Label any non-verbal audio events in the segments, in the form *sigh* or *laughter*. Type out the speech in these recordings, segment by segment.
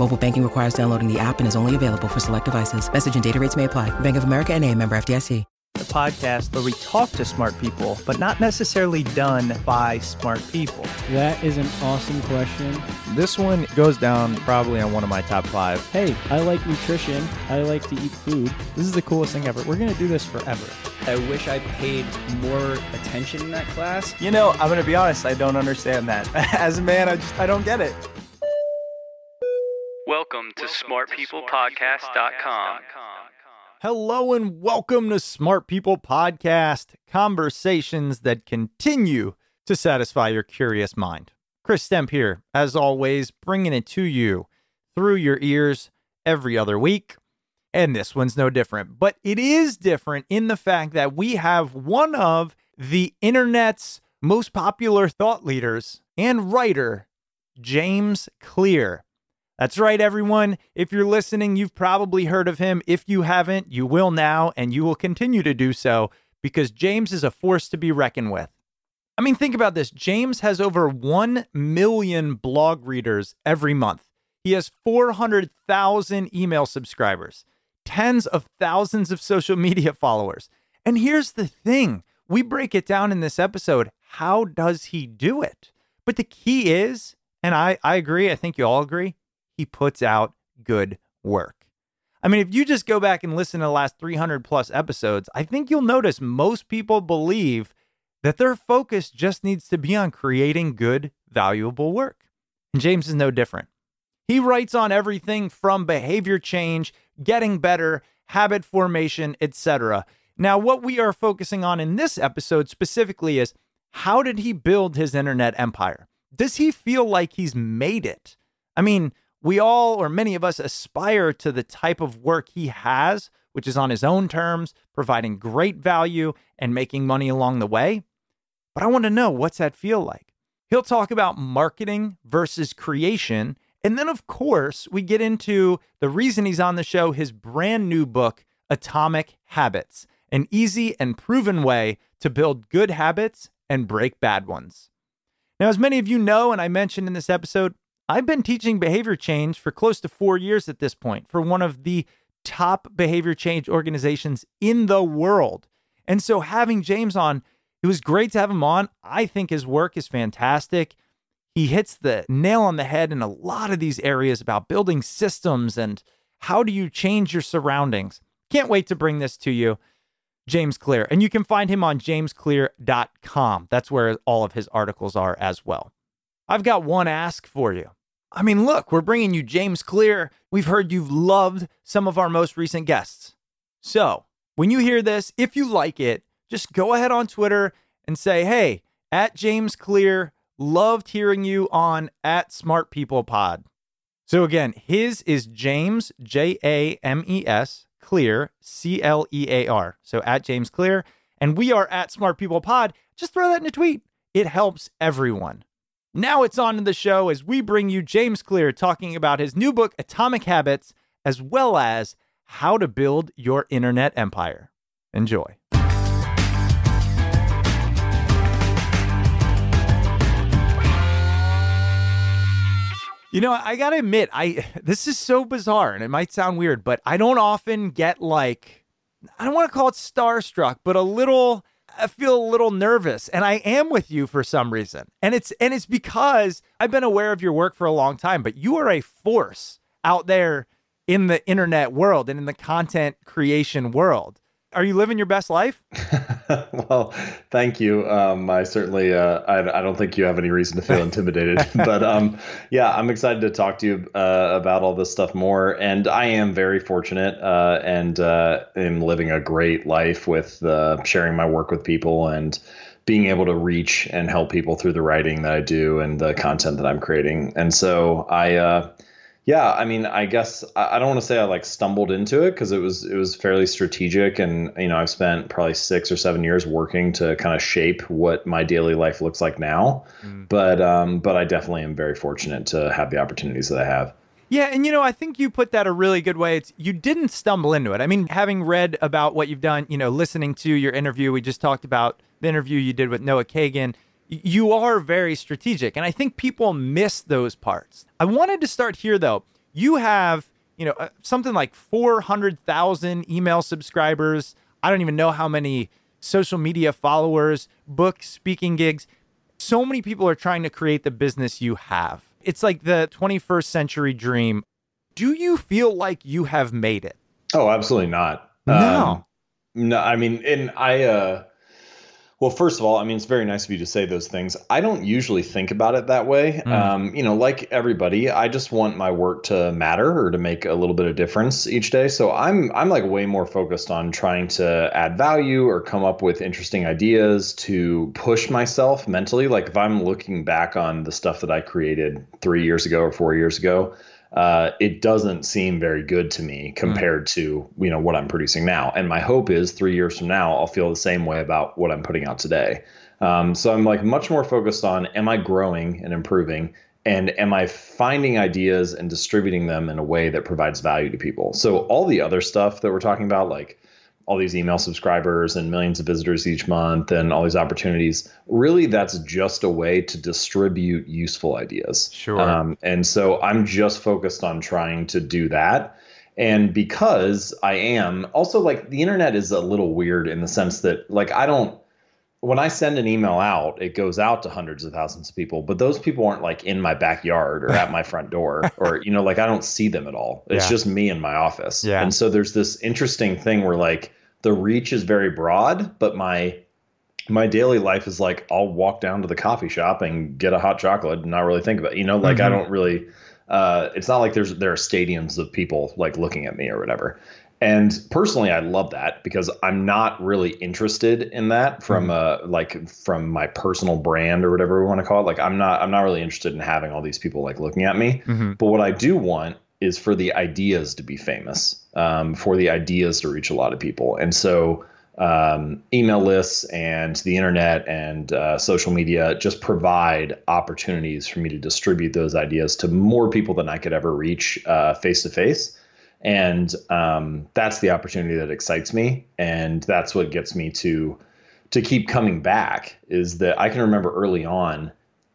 Mobile banking requires downloading the app and is only available for select devices. Message and data rates may apply. Bank of America and a member FDIC. The podcast where we talk to smart people, but not necessarily done by smart people. That is an awesome question. This one goes down probably on one of my top five. Hey, I like nutrition. I like to eat food. This is the coolest thing ever. We're going to do this forever. I wish I paid more attention in that class. You know, I'm going to be honest, I don't understand that. *laughs* As a man, I just I don't get it. Welcome to smartpeoplepodcast.com. Hello and welcome to Smart People Podcast, conversations that continue to satisfy your curious mind. Chris Stemp here, as always, bringing it to you through your ears every other week. And this one's no different, but it is different in the fact that we have one of the internet's most popular thought leaders and writer, James Clear. That's right, everyone. If you're listening, you've probably heard of him. If you haven't, you will now, and you will continue to do so because James is a force to be reckoned with. I mean, think about this James has over 1 million blog readers every month, he has 400,000 email subscribers, tens of thousands of social media followers. And here's the thing we break it down in this episode. How does he do it? But the key is, and I, I agree, I think you all agree, he puts out good work. I mean, if you just go back and listen to the last 300 plus episodes, I think you'll notice most people believe that their focus just needs to be on creating good, valuable work. And James is no different. He writes on everything from behavior change, getting better, habit formation, etc. Now, what we are focusing on in this episode specifically is how did he build his internet empire? Does he feel like he's made it? I mean, we all, or many of us, aspire to the type of work he has, which is on his own terms, providing great value and making money along the way. But I want to know what's that feel like? He'll talk about marketing versus creation. And then, of course, we get into the reason he's on the show his brand new book, Atomic Habits, an easy and proven way to build good habits and break bad ones. Now, as many of you know, and I mentioned in this episode, I've been teaching behavior change for close to four years at this point for one of the top behavior change organizations in the world. And so having James on, it was great to have him on. I think his work is fantastic. He hits the nail on the head in a lot of these areas about building systems and how do you change your surroundings. Can't wait to bring this to you. James Clear. And you can find him on jamesclear.com. That's where all of his articles are as well. I've got one ask for you. I mean, look, we're bringing you James Clear. We've heard you've loved some of our most recent guests. So, when you hear this, if you like it, just go ahead on Twitter and say, hey, at James Clear, Loved hearing you on at Smart People Pod. So again, his is James J A M E S Clear C L E A R. So at James Clear, and we are at Smart People Pod. Just throw that in a tweet. It helps everyone. Now it's on to the show as we bring you James Clear talking about his new book, Atomic Habits, as well as how to build your internet empire. Enjoy. You know, I gotta admit, I *laughs* this is so bizarre, and it might sound weird, but I don't often get like I don't want to call it starstruck, but a little I feel a little nervous and I am with you for some reason. And it's and it's because I've been aware of your work for a long time, but you are a force out there in the internet world and in the content creation world. Are you living your best life? *laughs* well, thank you. Um, I certainly, uh, I, I, don't think you have any reason to feel *laughs* intimidated, but um, yeah, I'm excited to talk to you uh, about all this stuff more. And I am very fortunate uh, and uh, am living a great life with uh, sharing my work with people and being able to reach and help people through the writing that I do and the content that I'm creating. And so I, uh, yeah, I mean, I guess I don't want to say I like stumbled into it because it was it was fairly strategic, and you know, I've spent probably six or seven years working to kind of shape what my daily life looks like now. Mm. But um, but I definitely am very fortunate to have the opportunities that I have. Yeah, and you know, I think you put that a really good way. It's you didn't stumble into it. I mean, having read about what you've done, you know, listening to your interview, we just talked about the interview you did with Noah Kagan you are very strategic. And I think people miss those parts. I wanted to start here, though. You have, you know, uh, something like 400,000 email subscribers. I don't even know how many social media followers, book speaking gigs. So many people are trying to create the business you have. It's like the 21st century dream. Do you feel like you have made it? Oh, absolutely not. No. Um, no, I mean, and I, uh, well, first of all, I mean, it's very nice of you to say those things. I don't usually think about it that way. Mm. Um, you know, like everybody, I just want my work to matter or to make a little bit of difference each day. So I'm I'm like way more focused on trying to add value or come up with interesting ideas to push myself mentally. Like if I'm looking back on the stuff that I created three years ago or four years ago, uh, it doesn't seem very good to me compared mm. to you know what I'm producing now. And my hope is three years from now I'll feel the same way about what I'm putting out today. Um, so I'm like much more focused on am I growing and improving, and am I finding ideas and distributing them in a way that provides value to people. So all the other stuff that we're talking about, like all these email subscribers and millions of visitors each month and all these opportunities. Really that's just a way to distribute useful ideas. Sure. Um, and so i'm just focused on trying to do that. And because i am also like the internet is a little weird in the sense that like i don't when I send an email out, it goes out to hundreds of thousands of people, but those people aren't like in my backyard or at my front door *laughs* or, you know, like I don't see them at all. It's yeah. just me in my office. Yeah. And so there's this interesting thing where like the reach is very broad, but my my daily life is like I'll walk down to the coffee shop and get a hot chocolate and not really think about it. You know, like mm-hmm. I don't really uh, it's not like there's there are stadiums of people like looking at me or whatever. And personally, I love that because I'm not really interested in that from mm-hmm. uh like from my personal brand or whatever we want to call it. Like I'm not I'm not really interested in having all these people like looking at me. Mm-hmm. But what I do want is for the ideas to be famous, um, for the ideas to reach a lot of people. And so um, email lists and the internet and uh, social media just provide opportunities for me to distribute those ideas to more people than I could ever reach face to face. And um, that's the opportunity that excites me, and that's what gets me to to keep coming back. Is that I can remember early on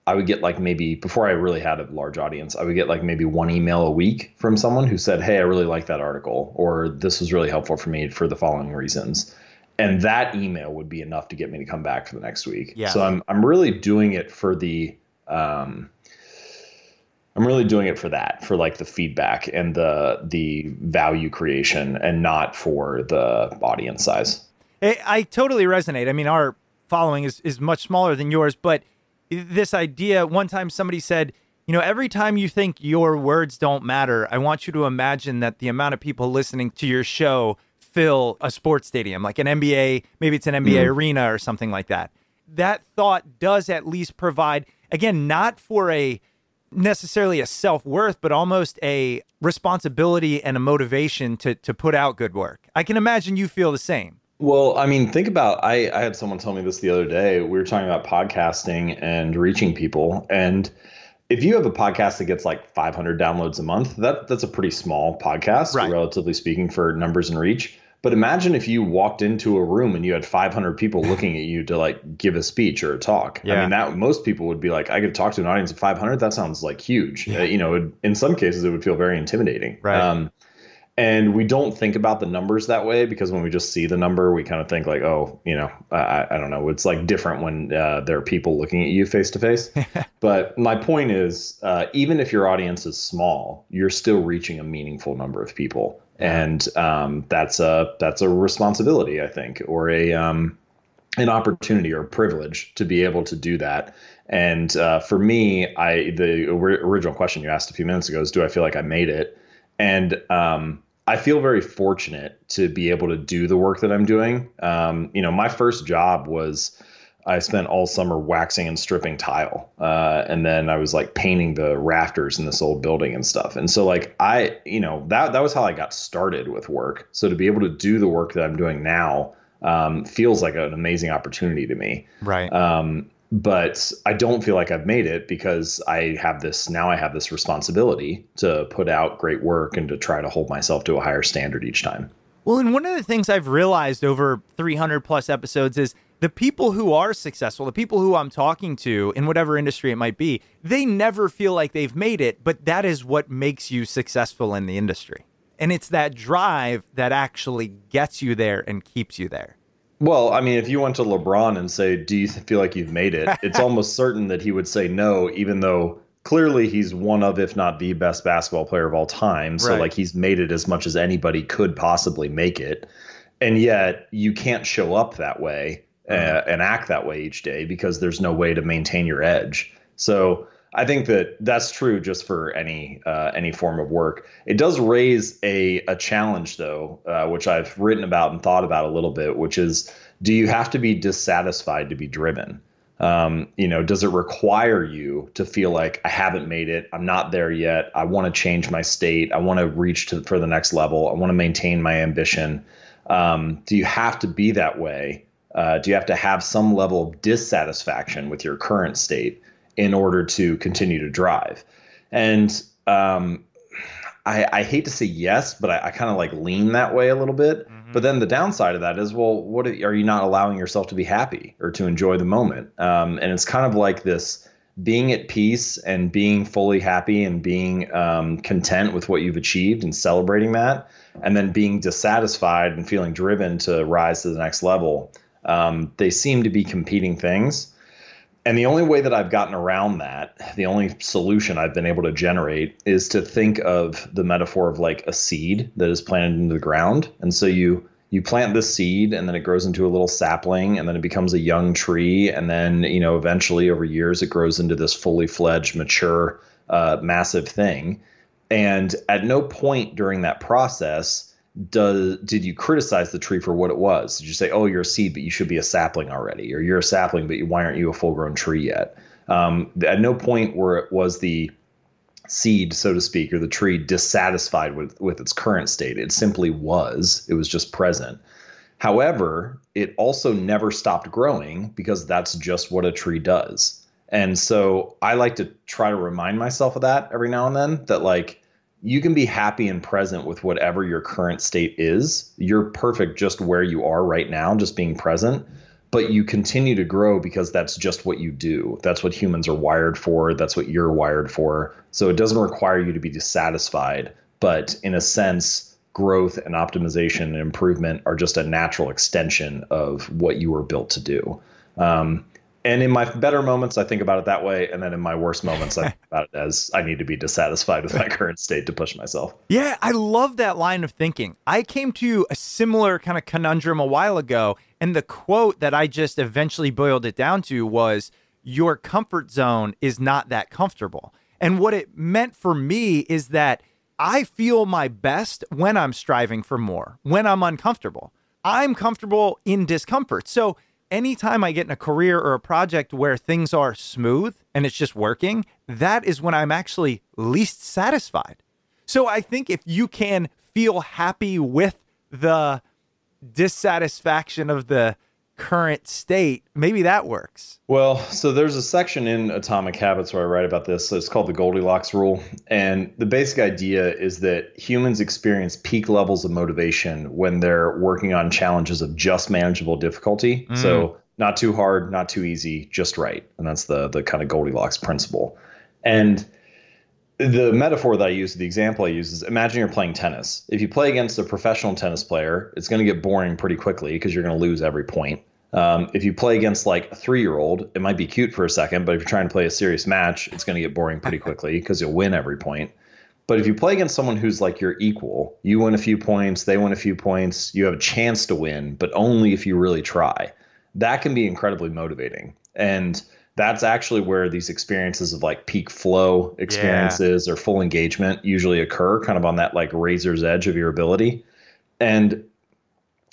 I would get like maybe before I really had a large audience, I would get like maybe one email a week from someone who said, Hey, I really like that article, or this was really helpful for me for the following reasons. And that email would be enough to get me to come back for the next week. Yeah. So I'm I'm really doing it for the um I'm really doing it for that, for like the feedback and the the value creation and not for the audience size. I, I totally resonate. I mean, our following is, is much smaller than yours, but this idea one time somebody said you know every time you think your words don't matter i want you to imagine that the amount of people listening to your show fill a sports stadium like an nba maybe it's an nba mm. arena or something like that that thought does at least provide again, not for a necessarily a self worth, but almost a responsibility and a motivation to to put out good work. I can imagine you feel the same. Well, I mean, think about I, I had someone tell me this the other day. We were talking about podcasting and reaching people. And if you have a podcast that gets like 500 downloads a month, that that's a pretty small podcast, Right. relatively speaking, for numbers and reach. But imagine if you walked into a room and you had 500 people *laughs* looking at you to like give a speech or a talk. Yeah. I mean, that most people would be like, I could talk to an audience of 500. That sounds like huge. Uh, you know, in some cases, it would feel very intimidating. Right. Um, and we don't think about the numbers that way because when we just see the number, we kind of think like, oh, you know, I, I don't know. It's like different when uh, there are people looking at you face to face. But my point is, uh, even if your audience is small, you're still reaching a meaningful number of people, and um, that's a that's a responsibility, I think, or a um, an opportunity or a privilege to be able to do that. And uh, for me, I the original question you asked a few minutes ago is, do I feel like I made it? And um, I feel very fortunate to be able to do the work that I'm doing. Um, you know, my first job was I spent all summer waxing and stripping tile, uh, and then I was like painting the rafters in this old building and stuff. And so, like, I, you know, that that was how I got started with work. So to be able to do the work that I'm doing now um, feels like an amazing opportunity to me. Right. Um, but I don't feel like I've made it because I have this now. I have this responsibility to put out great work and to try to hold myself to a higher standard each time. Well, and one of the things I've realized over 300 plus episodes is the people who are successful, the people who I'm talking to in whatever industry it might be, they never feel like they've made it, but that is what makes you successful in the industry. And it's that drive that actually gets you there and keeps you there. Well, I mean, if you went to LeBron and say, "Do you feel like you've made it?" *laughs* it's almost certain that he would say no, even though clearly he's one of, if not the best basketball player of all time. So, Right. like, he's made it as much as anybody could possibly make it. And yet, you can't show up that way uh, and act that way each day because there's no way to maintain your edge. So, I think that that's true just for any uh, any form of work. It does raise a a challenge though, uh, which I've written about and thought about a little bit, which is do you have to be dissatisfied to be driven? Um, you know, does it require you to feel like I haven't made it, I'm not there yet, I want to change my state, I want to reach to for the next level, I want to maintain my ambition? Um, do you have to be that way? Uh, do you have to have some level of dissatisfaction with your current state in order to continue to drive? And um, I, I hate to say yes, but I, I kind of like lean that way a little bit. But then the downside of that is, well, what are you not allowing yourself to be happy or to enjoy the moment? Um, and it's kind of like this being at peace and being fully happy and being um, content with what you've achieved and celebrating that, and then being dissatisfied and feeling driven to rise to the next level. Um, they seem to be competing things. And the only way that I've gotten around that, the only solution I've been able to generate is to think of the metaphor of like a seed that is planted into the ground. And so you you plant this seed and then it grows into a little sapling and then it becomes a young tree and then you know eventually over years it grows into this fully fledged mature uh, massive thing and at no point during that process does did you criticize the tree for what it was did you say oh you're a seed but you should be a sapling already or you're a sapling but why aren't you a full grown tree yet um, at no point where it was the seed, so to speak, or the tree dissatisfied with with its current state. It simply was. It was just present. However, it also never stopped growing because that's just what a tree does. And so I like to try to remind myself of that every now and then that like you can be happy and present with whatever your current state is. You're perfect just where you are right now, just being present but you continue to grow because that's just what you do. That's what humans are wired for. That's what you're wired for. So it doesn't require you to be dissatisfied, but in a sense, growth and optimization and improvement are just a natural extension of what you were built to do. Um, and in my better moments, I think about it that way. And then in my worst moments, I think *laughs* about it as I need to be dissatisfied with my current state to push myself. Yeah, I love that line of thinking. I came to a similar kind of conundrum a while ago, and the quote that I just eventually boiled it down to was Your comfort zone is not that comfortable. And what it meant for me is that I feel my best when I'm striving for more, when I'm uncomfortable. I'm comfortable in discomfort. So anytime I get in a career or a project where things are smooth and it's just working, that is when I'm actually least satisfied. So I think if you can feel happy with the dissatisfaction of the current state, maybe that works. Well, so there's a section in Atomic Habits where I write about this. It's called the Goldilocks rule. And the basic idea is that humans experience peak levels of motivation when they're working on challenges of just manageable difficulty. Mm. So not too hard, not too easy, just right. And that's the the kind of Goldilocks principle. And the metaphor that I use, the example I use is imagine you're playing tennis. If you play against a professional tennis player, it's going to get boring pretty quickly because you're going to lose every point. Um, if you play against like a three year old, it might be cute for a second, but if you're trying to play a serious match, it's going to get boring pretty quickly *laughs* because you'll win every point. But if you play against someone who's like your equal, you win a few points, they win a few points, you have a chance to win, but only if you really try. That can be incredibly motivating. And that's actually where these experiences of like peak flow experiences yeah. or full engagement usually occur, kind of on that like razor's edge of your ability. And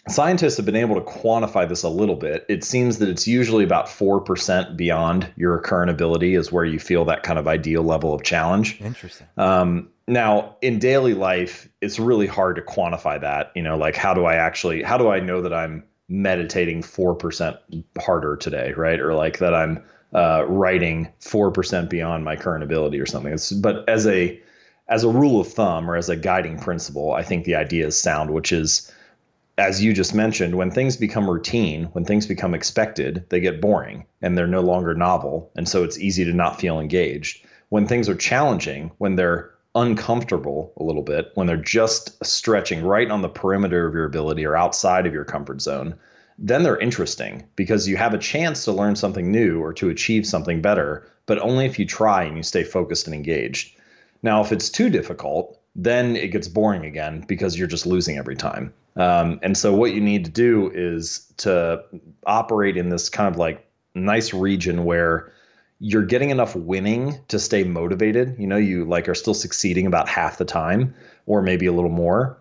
scientists have been able to quantify this a little bit. It seems that it's usually about 4% beyond your current ability, is where you feel that kind of ideal level of challenge. Interesting. Um, now, in daily life, it's really hard to quantify that. You know, like how do I actually, how do I know that I'm meditating 4% harder today, right? Or like that I'm uh, writing 4% beyond my current ability or something. It's, but as a as a rule of thumb or as a guiding principle, I think the idea is sound, which is as you just mentioned, when things become routine, when things become expected, they get boring and they're no longer novel. And so it's easy to not feel engaged. When things are challenging, when they're uncomfortable a little bit, when they're just stretching right on the perimeter of your ability or outside of your comfort zone, then they're interesting because you have a chance to learn something new or to achieve something better, but only if you try and you stay focused and engaged. Now, if it's too difficult, then it gets boring again because you're just losing every time. Um, and so, what you need to do is to operate in this kind of like nice region where you're getting enough winning to stay motivated. You know, you like are still succeeding about half the time, or maybe a little more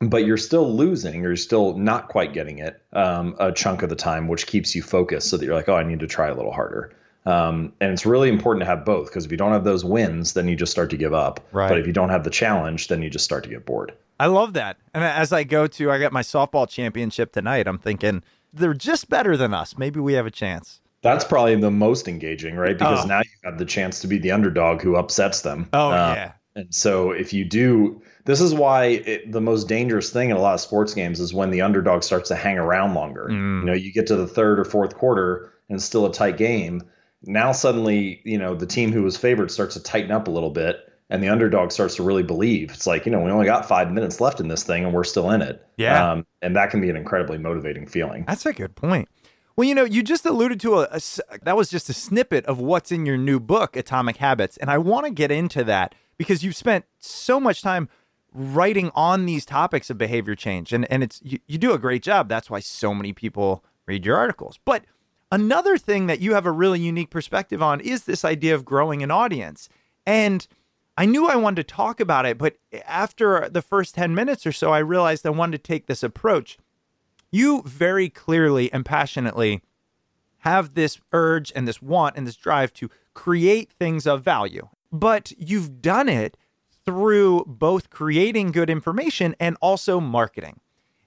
but you're still losing or you're still not quite getting it um, a chunk of the time, which keeps you focused so that you're like, oh, I need to try a little harder. Um, and it's really important to have both because if you don't have those wins, then you just start to give up. Right. But if you don't have the challenge, then you just start to get bored. I love that. And as I go to, I got my softball championship tonight. I'm thinking they're just better than us. Maybe we have a chance. That's probably the most engaging, right? Because oh. now you have the chance to be the underdog who upsets them. Oh, uh, yeah. And so if you do, this is why it, the most dangerous thing in a lot of sports games is when the underdog starts to hang around longer. Mm. You know, you get to the third or fourth quarter and it's still a tight game. Now suddenly, you know, the team who was favored starts to tighten up a little bit and the underdog starts to really believe. It's like, you know, we only got five minutes left in this thing and we're still in it. Yeah. Um, and that can be an incredibly motivating feeling. That's a good point. Well, you know, you just alluded to a, a, that was just a snippet of what's in your new book, Atomic Habits, and I want to get into that because you've spent so much time writing on these topics of behavior change. And and it's you, you do a great job. That's why so many people read your articles. But another thing that you have a really unique perspective on is this idea of growing an audience. And I knew I wanted to talk about it, but after the first 10 minutes or so, I realized I wanted to take this approach. You very clearly and passionately have this urge and this want and this drive to create things of value, but you've done it through both creating good information and also marketing.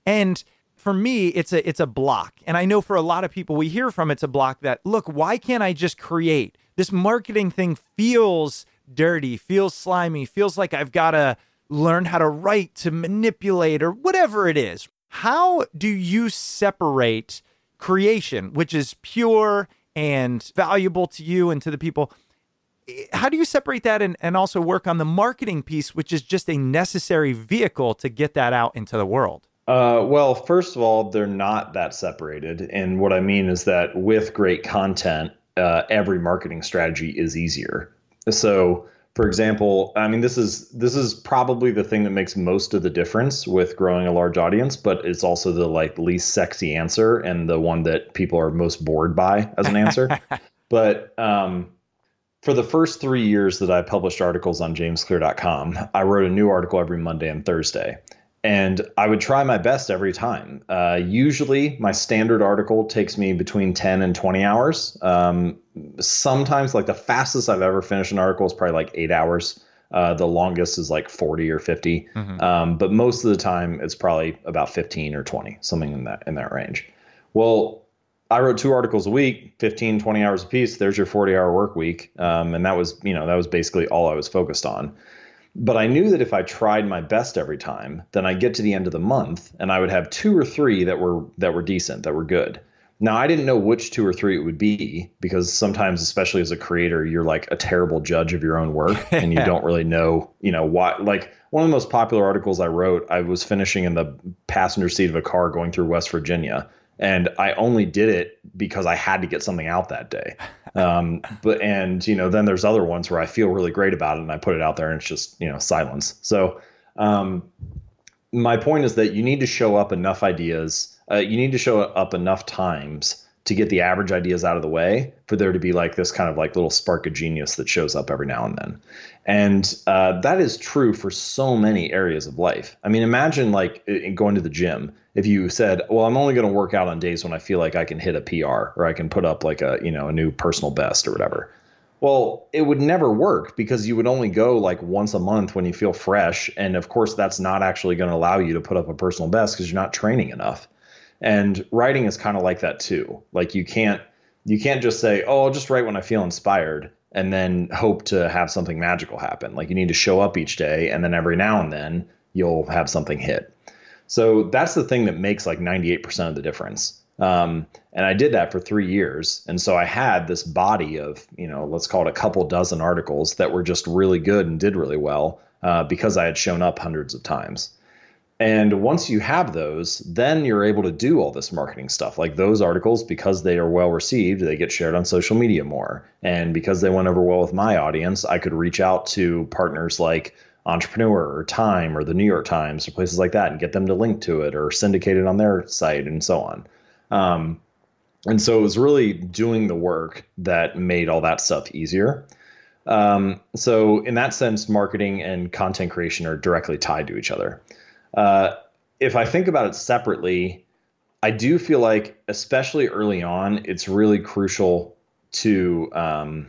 And for me, it's a it's a block. And I know for a lot of people we hear from it's a block that look, why can't I just create? This marketing thing feels dirty, feels slimy, feels like I've got to learn how to write to manipulate or whatever it is. How do you separate creation, which is pure and valuable to you and to the people, how do you separate that and, and also work on the marketing piece, which is just a necessary vehicle to get that out into the world? Uh, well, first of all, they're not that separated. And what I mean is that with great content, uh, every marketing strategy is easier. So, for example, I mean, this is this is probably the thing that makes most of the difference with growing a large audience, but it's also the like least sexy answer and the one that people are most bored by as an answer. *laughs* but um, for the first three years that I published articles on jamesclear.com, I wrote a new article every Monday and Thursday. and I would try my best every time. Uh, usually, my standard article takes me between 10 and 20 hours. Um, sometimes, like the fastest I've ever finished an article is probably like eight hours. Uh, the longest is like 40 or 50. Mm-hmm. Um, but most of the time, it's probably about 15 or 20, something in that in that range. Well, I wrote two articles a week, 15, 20 hours a piece. There's your 40 hour work week. Um, and that was, you know, that was basically all I was focused on. But I knew that if I tried my best every time, then I'd get to the end of the month and I would have two or three that were that were decent, that were good. Now I didn't know which two or three it would be because sometimes, especially as a creator, you're like a terrible judge of your own work *laughs* and you don't really know, you know, what like one of the most popular articles I wrote, I was finishing in the passenger seat of a car going through West Virginia and I only did it because I had to get something out that day. Um, but and you know, then there's other ones where I feel really great about it, and I put it out there, and it's just you know silence. So um, my point is that you need to show up enough ideas. Uh, you need to show up enough times to get the average ideas out of the way for there to be like this kind of like little spark of genius that shows up every now and then and uh, that is true for so many areas of life i mean imagine like going to the gym if you said well i'm only going to work out on days when i feel like i can hit a pr or i can put up like a you know a new personal best or whatever well, it would never work because you would only go like once a month when you feel fresh. And of course, that's not actually going to allow you to put up a personal best because you're not training enough. And writing is kind of like that too. Like you can't you can't just say, "Oh, I'll just write when I feel inspired." and then hope to have something magical happen. Like you need to show up each day and then every now and then you'll have something hit. So that's the thing that makes like 98% of the difference. Um, and I did that for three years. And so I had this body of, you know, let's call it a couple dozen articles that were just really good and did really well uh, because I had shown up hundreds of times. And once you have those, then you're able to do all this marketing stuff. Like those articles, because they are well received, they get shared on social media more. And because they went over well with my audience, I could reach out to partners like Entrepreneur or Time or the New York Times or places like that and get them to link to it or syndicate it on their site and so on. Um, and so it was really doing the work that made all that stuff easier. Um, so, in that sense, marketing and content creation are directly tied to each other. Uh, if I think about it separately, I do feel like, especially early on, it's really crucial to um,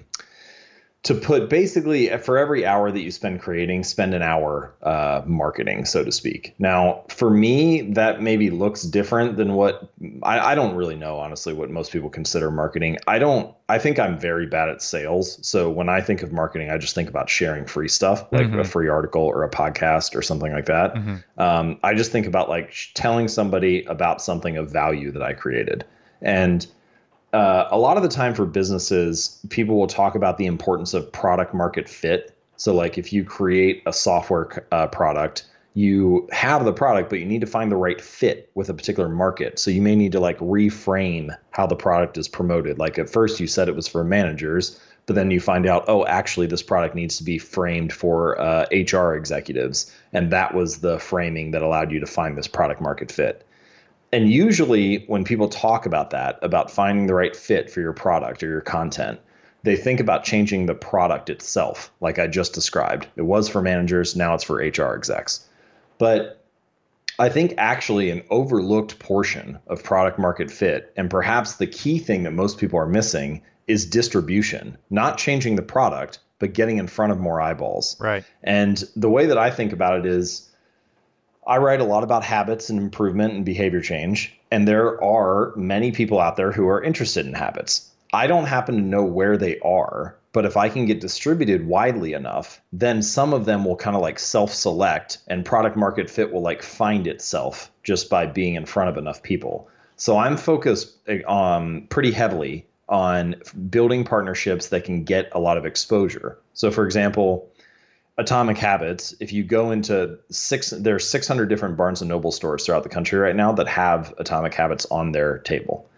to put basically for every hour that you spend creating, spend an hour uh, marketing, so to speak. Now, for me, that maybe looks different than what I, I, don't really know, honestly, what most people consider marketing. I don't, I think I'm very bad at sales. So when I think of marketing, I just think about sharing free stuff, like mm-hmm. a free article or a podcast or something like that. Mm-hmm. Um, I just think about like telling somebody about something of value that I created. And uh, a lot of the time for businesses, people will talk about the importance of product market fit. So, like if you create a software uh, product, you have the product, but you need to find the right fit with a particular market. So you may need to like reframe how the product is promoted. Like at first you said it was for managers, but then you find out, oh, actually this product needs to be framed for uh, HR executives, and that was the framing that allowed you to find this product market fit and usually when people talk about that about finding the right fit for your product or your content they think about changing the product itself like i just described. It was for managers now it's for hr execs. But i think actually an overlooked portion of product market fit and perhaps the key thing that most people are missing is distribution. Not changing the product but getting in front of more eyeballs. Right. And the way that i think about it is I write a lot about habits and improvement and behavior change, and there are many people out there who are interested in habits. I don't happen to know where they are, but if I can get distributed widely enough, then some of them will kind of like self select and product market fit will like find itself just by being in front of enough people. So I'm focused um, pretty heavily on building partnerships that can get a lot of exposure. So, for example, Atomic Habits, if you go into six, there are 600 different Barnes and Noble stores throughout the country right now that have Atomic Habits on their table.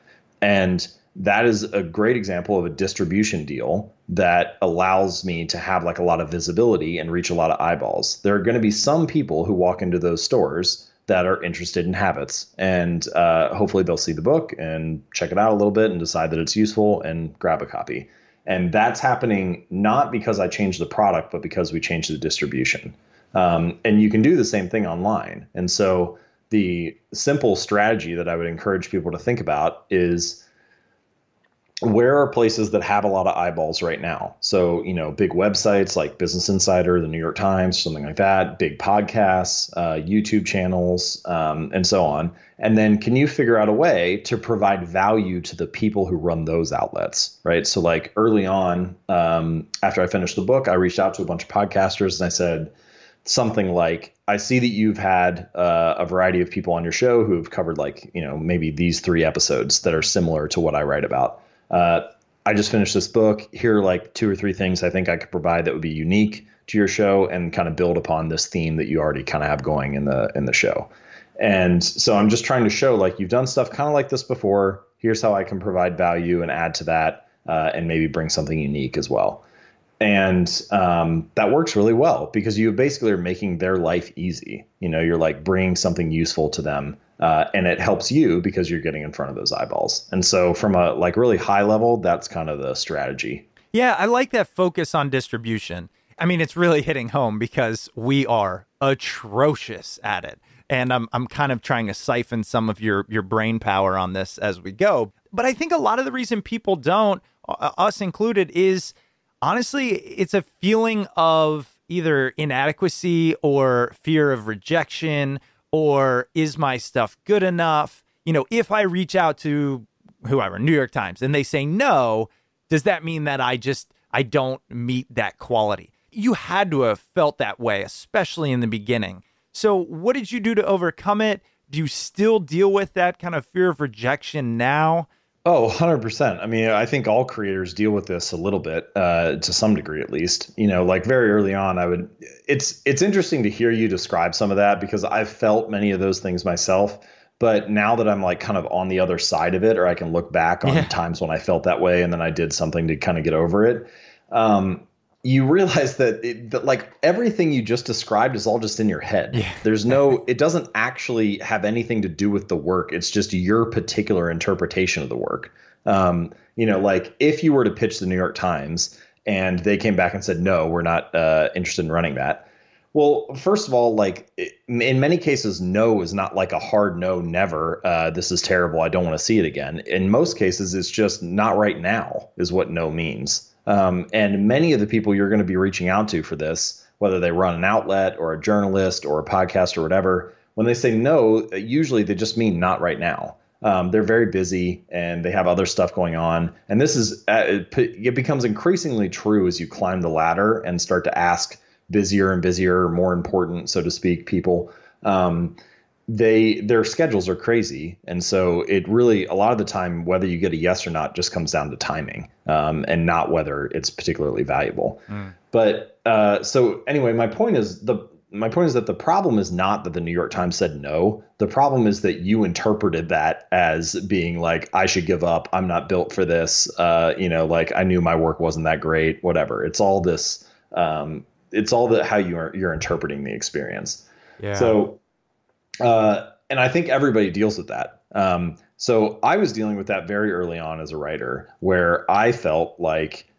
And that is a great example of a distribution deal that allows me to have like a lot of visibility and reach a lot of eyeballs. There are going to be some people who walk into those stores that are interested in habits, and uh, hopefully they'll see the book and check it out a little bit and decide that it's useful and grab a copy. And that's happening not because I changed the product, but because we changed the distribution. Um, and you can do the same thing online. And so the simple strategy that I would encourage people to think about is where are places that have a lot of eyeballs right now? So, you know, big websites like Business Insider, the New York Times, something like that, big podcasts, uh, YouTube channels, um, and so on. And then can you figure out a way to provide value to the people who run those outlets, right? So, like early on, um, after I finished the book, I reached out to a bunch of podcasters and I said, something like i see that you've had uh, a variety of people on your show who have covered like you know maybe these three episodes that are similar to what i write about uh, I just finished this book. Here are like two or three things I think I could provide that would be unique to your show and kind of build upon this theme that you already kind of have going in the in the show. And so I'm just trying to show like you've done stuff kind of like this before. Here's how I can provide value and add to that, uh, and maybe bring something unique as well. And um, that works really well because you basically are making their life easy. You know, you're like bringing something useful to them uh, and it helps you because you're getting in front of those eyeballs. And so, from a like really high level, that's kind of the strategy. Yeah, I like that focus on distribution. I mean, it's really hitting home because we are atrocious at it. And I'm, I'm kind of trying to siphon some of your, your brain power on this as we go. But I think a lot of the reason people don't, us included, is honestly, it's a feeling of either inadequacy or fear of rejection or is my stuff good enough? You know, if I reach out to whoever, New York Times, and they say no, does that mean that I just I don't meet that quality? You had to have felt that way, especially in the beginning. So, what did you do to overcome it? Do you still deal with that kind of fear of rejection now? Oh, 100%. I mean, I think all creators deal with this a little bit uh, to some degree at least. You know, like very early on I would it's it's interesting to hear you describe some of that because I've felt many of those things myself, but now that I'm like kind of on the other side of it or I can look back on yeah. times when I felt that way and then I did something to kind of get over it. Um, you realize that, it, that like everything you just described is all just in your head. Yeah. There's no, it doesn't actually have anything to do with the work. It's just your particular interpretation of the work. Um, you know, like if you were to pitch the New York Times and they came back and said, no, we're not uh, interested in running that. Well, first of all, like in many cases, no is not like a hard no, never. Uh, this is terrible. I don't want to see it again. In most cases, it's just not right now, is what no means. Um, and many of the people you're going to be reaching out to for this, whether they run an outlet or a journalist or a podcast or whatever, when they say no, usually they just mean not right now. Um, they're very busy and they have other stuff going on. And this is, uh, it, it becomes increasingly true as you climb the ladder and start to ask busier and busier, more important, so to speak, people. Um, they their schedules are crazy and so it really a lot of the time whether you get a yes or not just comes down to timing um, and not whether it's particularly valuable mm. but uh, so anyway my point is the my point is that the problem is not that the New York Times said no. The problem is that you interpreted that as being like, I should give up. I'm not built for this. Uh, you know, like I knew my work wasn't that great. Whatever. It's all this. Um, it's all that how you are you're interpreting the experience. Yeah. So uh, and I think everybody deals with that. Um, so I was dealing with that very early on as a writer, where I felt like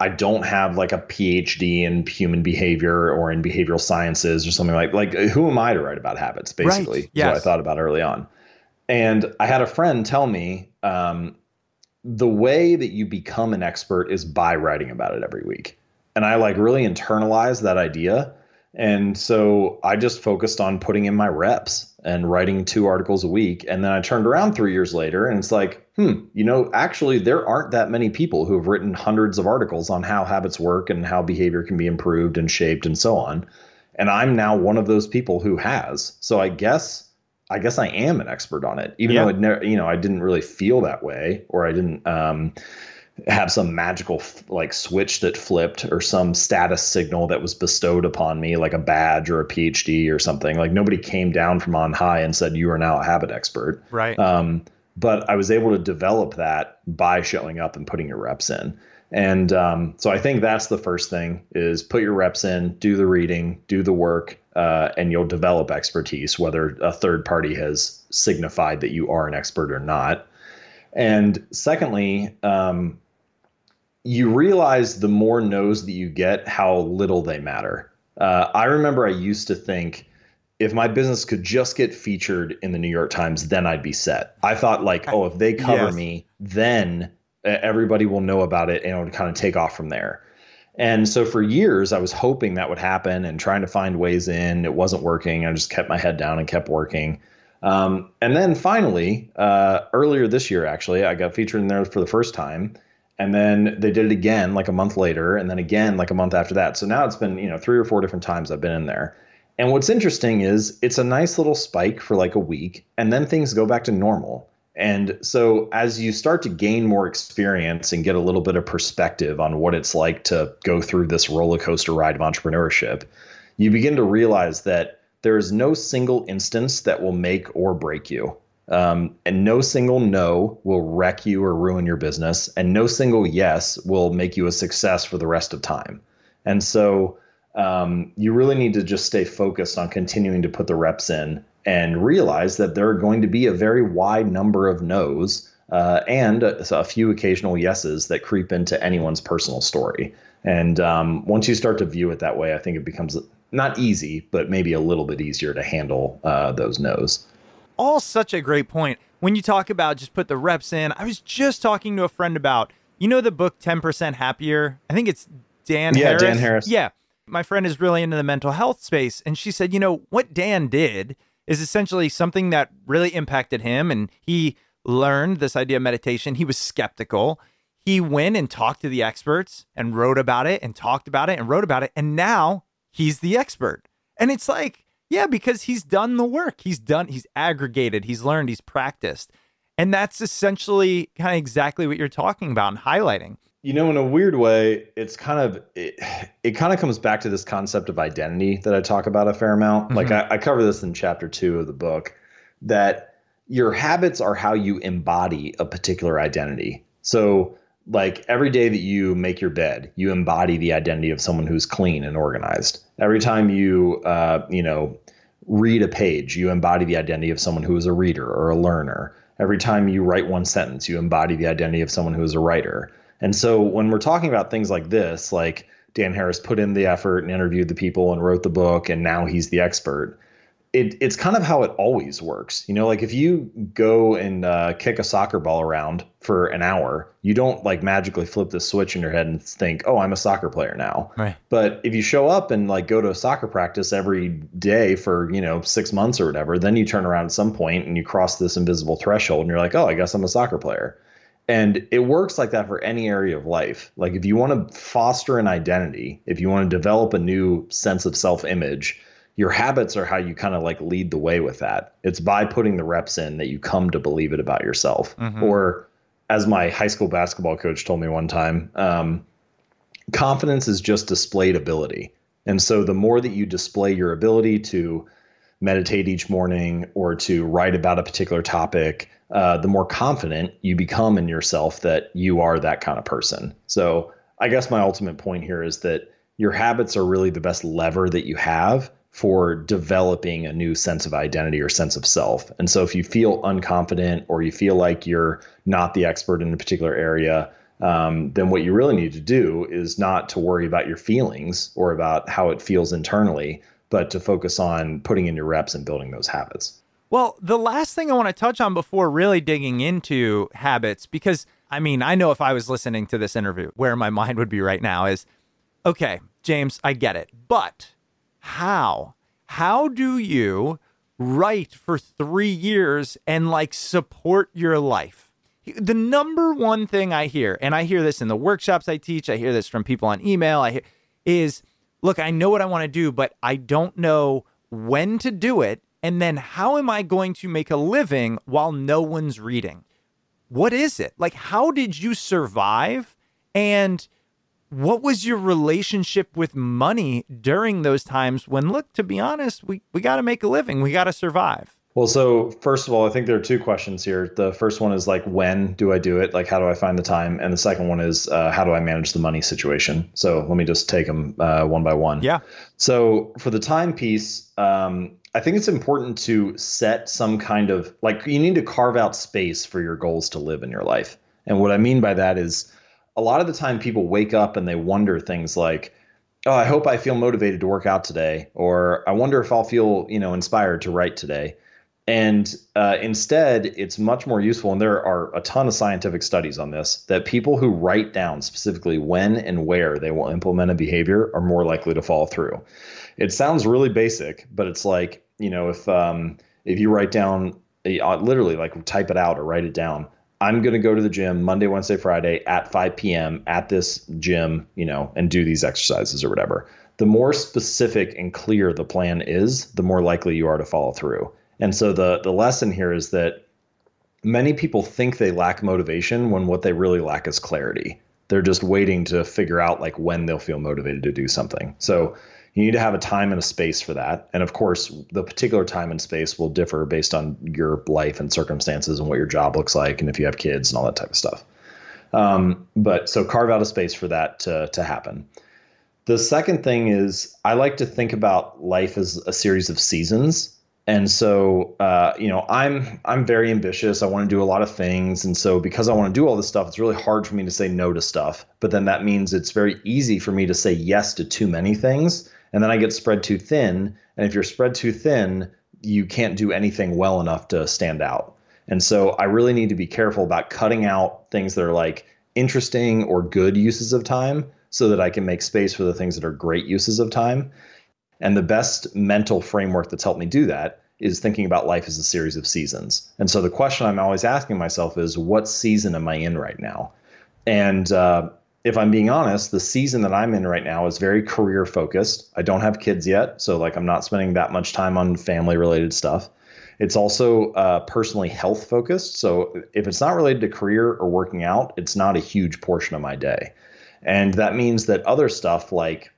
I don't have like a PhD in human behavior or in behavioral sciences or something like like who am I to write about habits? Basically, right. yes. what I thought about early on. And I had a friend tell me um, the way that you become an expert is by writing about it every week. And I like really internalized that idea and so I just focused on putting in my reps and writing two articles a week. And then I turned around three years later and it's like, hmm, you know, actually, there aren't that many people who have written hundreds of articles on how habits work and how behavior can be improved and shaped and so on. And I'm now one of those people who has. So I guess. I guess I am an expert on it, even yeah. though it never, you know, I didn't really feel that way, or I didn't, um, have some magical like switch that flipped or some status signal that was bestowed upon me like a badge or a phd or something. Like nobody came down from on high and said you are now a habit expert. Right. Um, but i was able to develop that by showing up and putting your reps in. And um, so i think that's the first thing is put your reps in do the reading do the work uh, and you'll develop expertise whether a third party has signified that you are an expert or not. And secondly um, you realize the more no's that you get, how little they matter. Uh, I remember I used to think if my business could just get featured in the New York Times, then I'd be set. I thought like, oh, if they cover Yes. me, then uh, everybody will know about it and it would kind of take off from there. And so for years, I was hoping that would happen and trying to find ways in. It wasn't working. I just kept my head down and kept working. Um, and then finally, uh, earlier this year, actually, I got featured in there for the first time. And then they did it again like a month later, and then again like a month after that. So now it's been, you know, three or four different times I've been in there. And what's interesting is it's a nice little spike for like a week, and then things go back to normal. And so as you start to gain more experience and get a little bit of perspective on what it's like to go through this roller coaster ride of entrepreneurship, you begin to realize that there is no single instance that will make or break you. Um, and no single no will wreck you or ruin your business, and no single yes will make you a success for the rest of time. And so um, you really need to just stay focused on continuing to put the reps in and realize that there are going to be a very wide number of no's uh, and a, a few occasional yeses that creep into anyone's personal story. And um, once you start to view it that way, I think it becomes not easy, but maybe a little bit easier to handle uh, those no's. All such a great point. When you talk about just put the reps in, I was just talking to a friend about, you know, the book 10% Happier? I think it's Dan Yeah, Harris. Dan Harris. Yeah. My friend is really into the mental health space. And she said, you know, what Dan did is essentially something that really impacted him. And he learned this idea of meditation. He was skeptical. He went and talked to the experts and wrote about it and talked about it and wrote about it. And now he's the expert. And it's like, yeah, because he's done the work. He's done, he's aggregated, he's learned, he's practiced. And that's essentially kind of exactly what you're talking about and highlighting. You know, in a weird way, it's kind of it, it kind of comes back to this concept of identity that I talk about a fair amount. Like I, I cover this in chapter two of the book, that your habits are how you embody a particular identity. So like every day that you make your bed, you embody the identity of someone who's clean and organized. Every time you, uh, you know, read a page, you embody the identity of someone who is a reader or a learner. Every time you write one sentence, you embody the identity of someone who is a writer. And so when we're talking about things like this, like Dan Harris put in the effort and interviewed the people and wrote the book, and now he's the expert. It, it's kind of how it always works. You know, like if you go and uh, kick a soccer ball around for an hour, you don't like magically flip the switch in your head and think, oh, I'm a soccer player now. Right. But if you show up and like go to a soccer practice every day for, you know, six months or whatever, then you turn around at some point and you cross this invisible threshold and you're like, oh, I guess I'm a soccer player. And it works like that for any area of life. Like if you want to foster an identity, if you want to develop a new sense of self image, your habits are how you kind of like lead the way with that. It's by putting the reps in that you come to believe it about yourself. Or as my high school basketball coach told me one time, um, confidence is just displayed ability. And so the more that you display your ability to meditate each morning or to write about a particular topic, uh, the more confident you become in yourself that you are that kind of person. So I guess my ultimate point here is that your habits are really the best lever that you have for developing a new sense of identity or sense of self. And so if you feel unconfident or you feel like you're not the expert in a particular area, um, then what you really need to do is not to worry about your feelings or about how it feels internally, but to focus on putting in your reps and building those habits. Well, the last thing I want to touch on before really digging into habits, because I mean, I know if I was listening to this interview, where my *laughs* mind would be right now is okay, James, I get it. But how? How do you write for three years and like support your life? The number one thing I hear, and I hear this in the workshops I teach, I hear this from people on email, I hear is look, I know what I want to do, but I don't know when to do it. And then how am I going to make a living while no one's reading? What is it? Like, how did you survive? And what was your relationship with money during those times when, look, to be honest, we, we got to make a living, we got to survive? Well, so first of all, I think there are two questions here. The first one is like, when do I do it? Like, how do I find the time? And the second one is, uh, how do I manage the money situation? So let me just take them uh, one by one. Yeah. So for the time piece, um, I think it's important to set some kind of like you need to carve out space for your goals to live in your life. And what I mean by that is a lot of the time people wake up and they wonder things like, oh, I hope I feel motivated to work out today, or I wonder if I'll feel, you know, inspired to write today. And uh, instead, it's much more useful, and there are a ton of scientific studies on this, that people who write down specifically when and where they will implement a behavior are more likely to follow through. It sounds really basic, but it's like, you know, if um, if you write down, uh, literally like type it out or write it down, I'm going to go to the gym Monday, Wednesday, Friday at 5 p.m. at this gym, you know, and do these exercises or whatever. The more specific and clear the plan is, the more likely you are to follow through. And so the the lesson here is that many people think they lack motivation when what they really lack is clarity. They're just waiting to figure out like when they'll feel motivated to do something. So you need to have a time and a space for that. And of course, the particular time and space will differ based on your life and circumstances and what your job looks like and if you have kids and all that type of stuff. Um, but so carve out a space for that to, to happen. The second thing is I like to think about life as a series of seasons and so uh, you know i'm i'm very ambitious i want to do a lot of things and so because i want to do all this stuff it's really hard for me to say no to stuff but then that means it's very easy for me to say yes to too many things and then i get spread too thin and if you're spread too thin you can't do anything well enough to stand out and so i really need to be careful about cutting out things that are like interesting or good uses of time so that i can make space for the things that are great uses of time and the best mental framework that's helped me do that is thinking about life as a series of seasons. And so the question I'm always asking myself is, what season am I in right now? And uh, if I'm being honest, the season that I'm in right now is very career focused. I don't have kids yet, so like I'm not spending that much time on family related stuff. It's also uh, personally health focused. So if it's not related to career or working out, it's not a huge portion of my day. And that means that other stuff like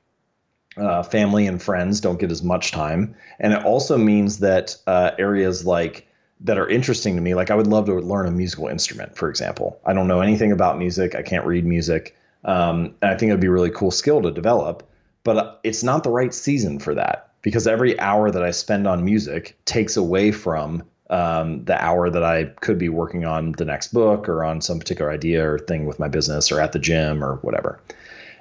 uh, family and friends don't get as much time. And it also means that uh, areas like that are interesting to me, like I would love to learn a musical instrument, for example. I don't know anything about music. I can't read music. Um, and I think it'd be a really cool skill to develop, but it's not the right season for that because every hour that I spend on music takes away from um, the hour that I could be working on the next book or on some particular idea or thing with my business or at the gym or whatever.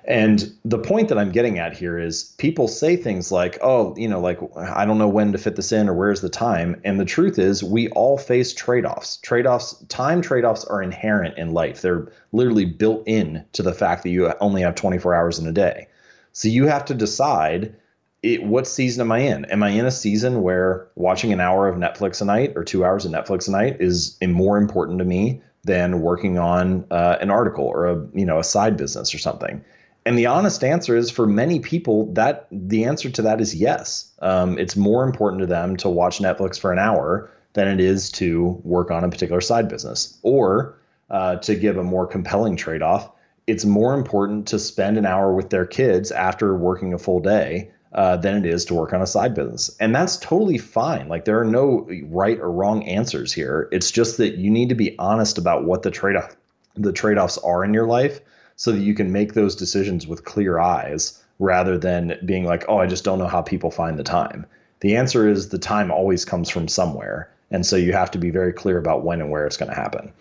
And the point that I'm getting at here is people say things like, oh, you know, like, I don't know when to fit this in or where's the time. And the truth is, we all face trade offs. Trade offs, time trade offs are inherent in life. They're literally built in to the fact that you only have 24 hours in a day. So you have to decide it, what season am I in? Am I in a season where watching an hour of Netflix a night or two hours of Netflix a night is more important to me than working on uh, an article or a you know a side business or something? And the honest answer is for many people that the answer to that is yes. Um, it's more important to them to watch Netflix for an hour than it is to work on a particular side business. Or uh, to give a more compelling trade off, it's more important to spend an hour with their kids after working a full day uh, than it is to work on a side business. And that's totally fine. Like there are no right or wrong answers here. It's just that you need to be honest about what the trade off the trade offs are in your life so that you can make those decisions with clear eyes rather than being like, oh, I just don't know how people find the time. The answer is the time always comes from somewhere. And so you have to be very clear about when and where it's going to happen.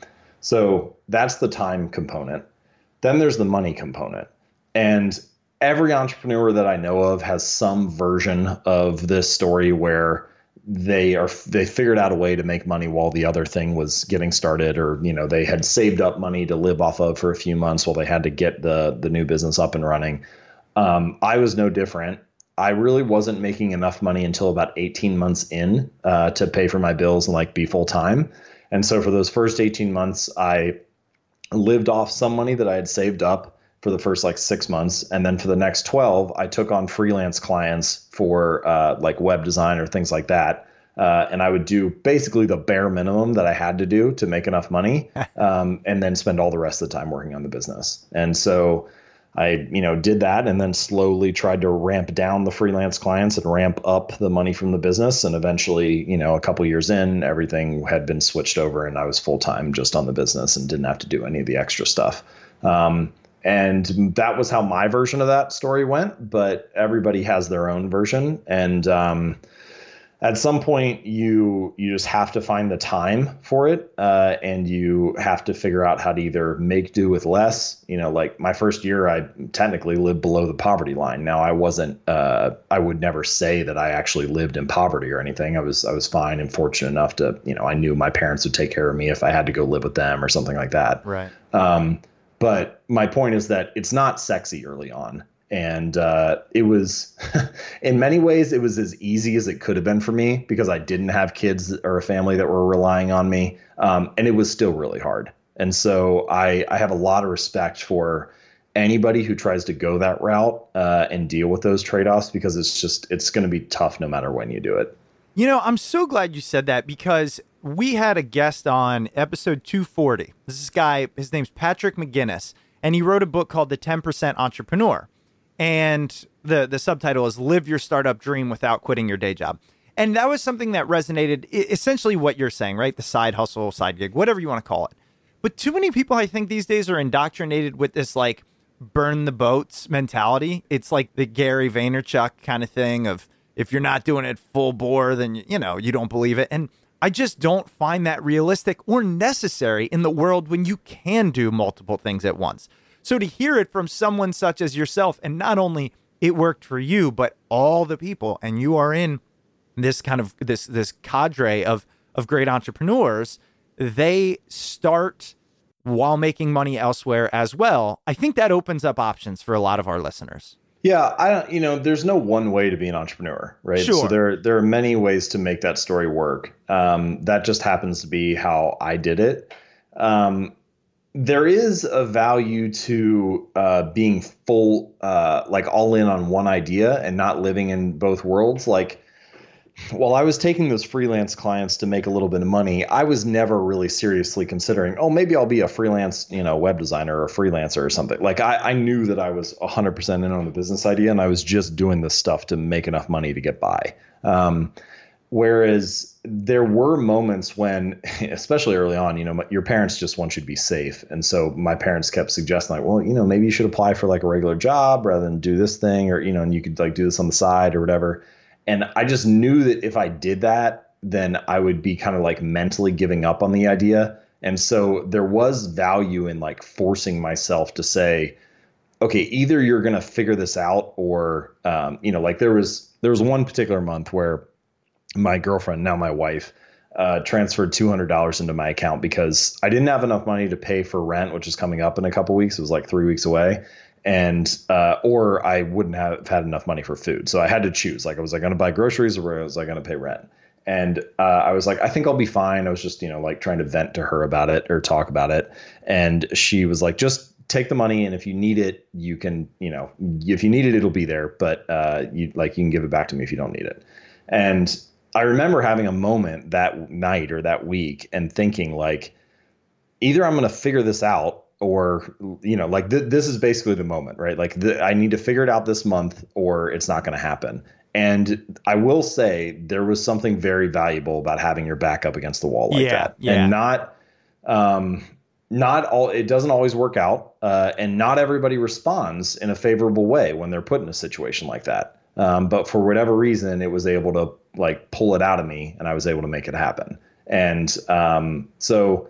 So that's the time component. Then there's the money component. And every entrepreneur that I know of has some version of this story where they are they figured out a way to make money while the other thing was getting started or you know they had saved up money to live off of for a few months while they had to get the the new business up and running. Um, i was no different. I really wasn't making enough money until about 18 months in uh, to pay for my bills and like be full time and so for those first 18 months i lived off some money that i had saved up for the first like six months. And then for the next 12, I took on freelance clients for uh, like web design or things like that. Uh, and I would do basically the bare minimum that I had to do to make enough money, *laughs* um, and then spend all the rest of the time working on the business. And so I, you know, did that, and then slowly tried to ramp down the freelance clients and ramp up the money from the business. And eventually, you know, a couple years in, everything had been switched over, and I was full time just on the business and didn't have to do any of the extra stuff. Um, and that was how my version of that story went but everybody has their own version. And um, at some point you you just have to find the time for it uh, and you have to figure out how to either make do with less. You know like my first year i technically lived below the poverty line. Now i wasn't uh, i would never say that i actually lived in poverty or anything. I was i was fine and fortunate enough to you know i knew my parents would take care of me if i had to go live with them or something like that. Right. um, but my point is that it's not sexy early on. And uh, it was *laughs* in many ways it was as easy as it could have been for me because i didn't have kids or a family that were relying on me. Um, and it was still really hard. And so I, I have a lot of respect for anybody who tries to go that route uh, and deal with those trade-offs because it's just it's going to be tough no matter when you do it. You know, I'm so glad you said that because we had a guest on episode 240. This is guy, his name's Patrick McGinnis, and he wrote a book called The 10% Entrepreneur. And the the subtitle is Live Your Startup Dream Without Quitting Your Day Job. And that was something that resonated essentially what you're saying, right? The side hustle, side gig, whatever you want to call it. But too many people I think these days are indoctrinated with this like burn the boats mentality. It's like the Gary Vaynerchuk kind of thing of if you're not doing it full bore, then you know you don't believe it. And I just don't find that realistic or necessary in the world when you can do multiple things at once. So to hear it from someone such as yourself, and not only it worked for you, but all the people, and you are in this kind of this this cadre of of great entrepreneurs, they start while making money elsewhere as well. I think that opens up options for a lot of our listeners. Yeah, I don't. You know, there's no one way to be an entrepreneur, right? Sure. So there there are many ways to make that story work. Um, that just happens to be how I did it. Um, there is a value to uh, being full, uh, like all in on one idea and not living in both worlds. Like while I was taking those freelance clients to make a little bit of money, I was never really seriously considering, oh, maybe I'll be a freelance, you know, web designer or freelancer or something. Like I, I knew that I was 100% in on the business idea and I was just doing this stuff to make enough money to get by. Um, whereas there were moments when, *laughs* especially early on, you know, your parents just want you to be safe. And so my parents kept suggesting like, well, you know, maybe you should apply for like a regular job rather than do this thing or, you know, and you could like do this on the side or whatever. And I just knew that if I did that, then I would be kind of like mentally giving up on the idea. And so there was value in like forcing myself to say, okay, either you're going to figure this out or, um, you know, like there was, there was one particular month where my girlfriend, now my wife, uh, transferred $200 into my account because I didn't have enough money to pay for rent, which is coming up in a couple weeks. It was like three weeks away and uh, or I wouldn't have had enough money for food. So I had to choose. Like, was I going to buy groceries or was I going to pay rent? And uh, I was like, I think I'll be fine. I was just, you know, like trying to vent to her about it or talk about it. And she was like, just take the money, and if you need it, you can, you know, if you need it, it'll be there. But uh, you like, you can give it back to me if you don't need it. And I remember having a moment that night or that week and thinking like, either I'm going to figure this out or you know like th- this is basically the moment right? Like th- i need to figure it out this month or it's not going to happen. And i will say there was something very valuable about having your back up against the wall like Yeah, that. Yeah. and not um not all it doesn't always work out uh, and not everybody responds in a favorable way when they're put in a situation like that. Um, but for whatever reason it was able to like pull it out of me and i was able to make it happen. And um, so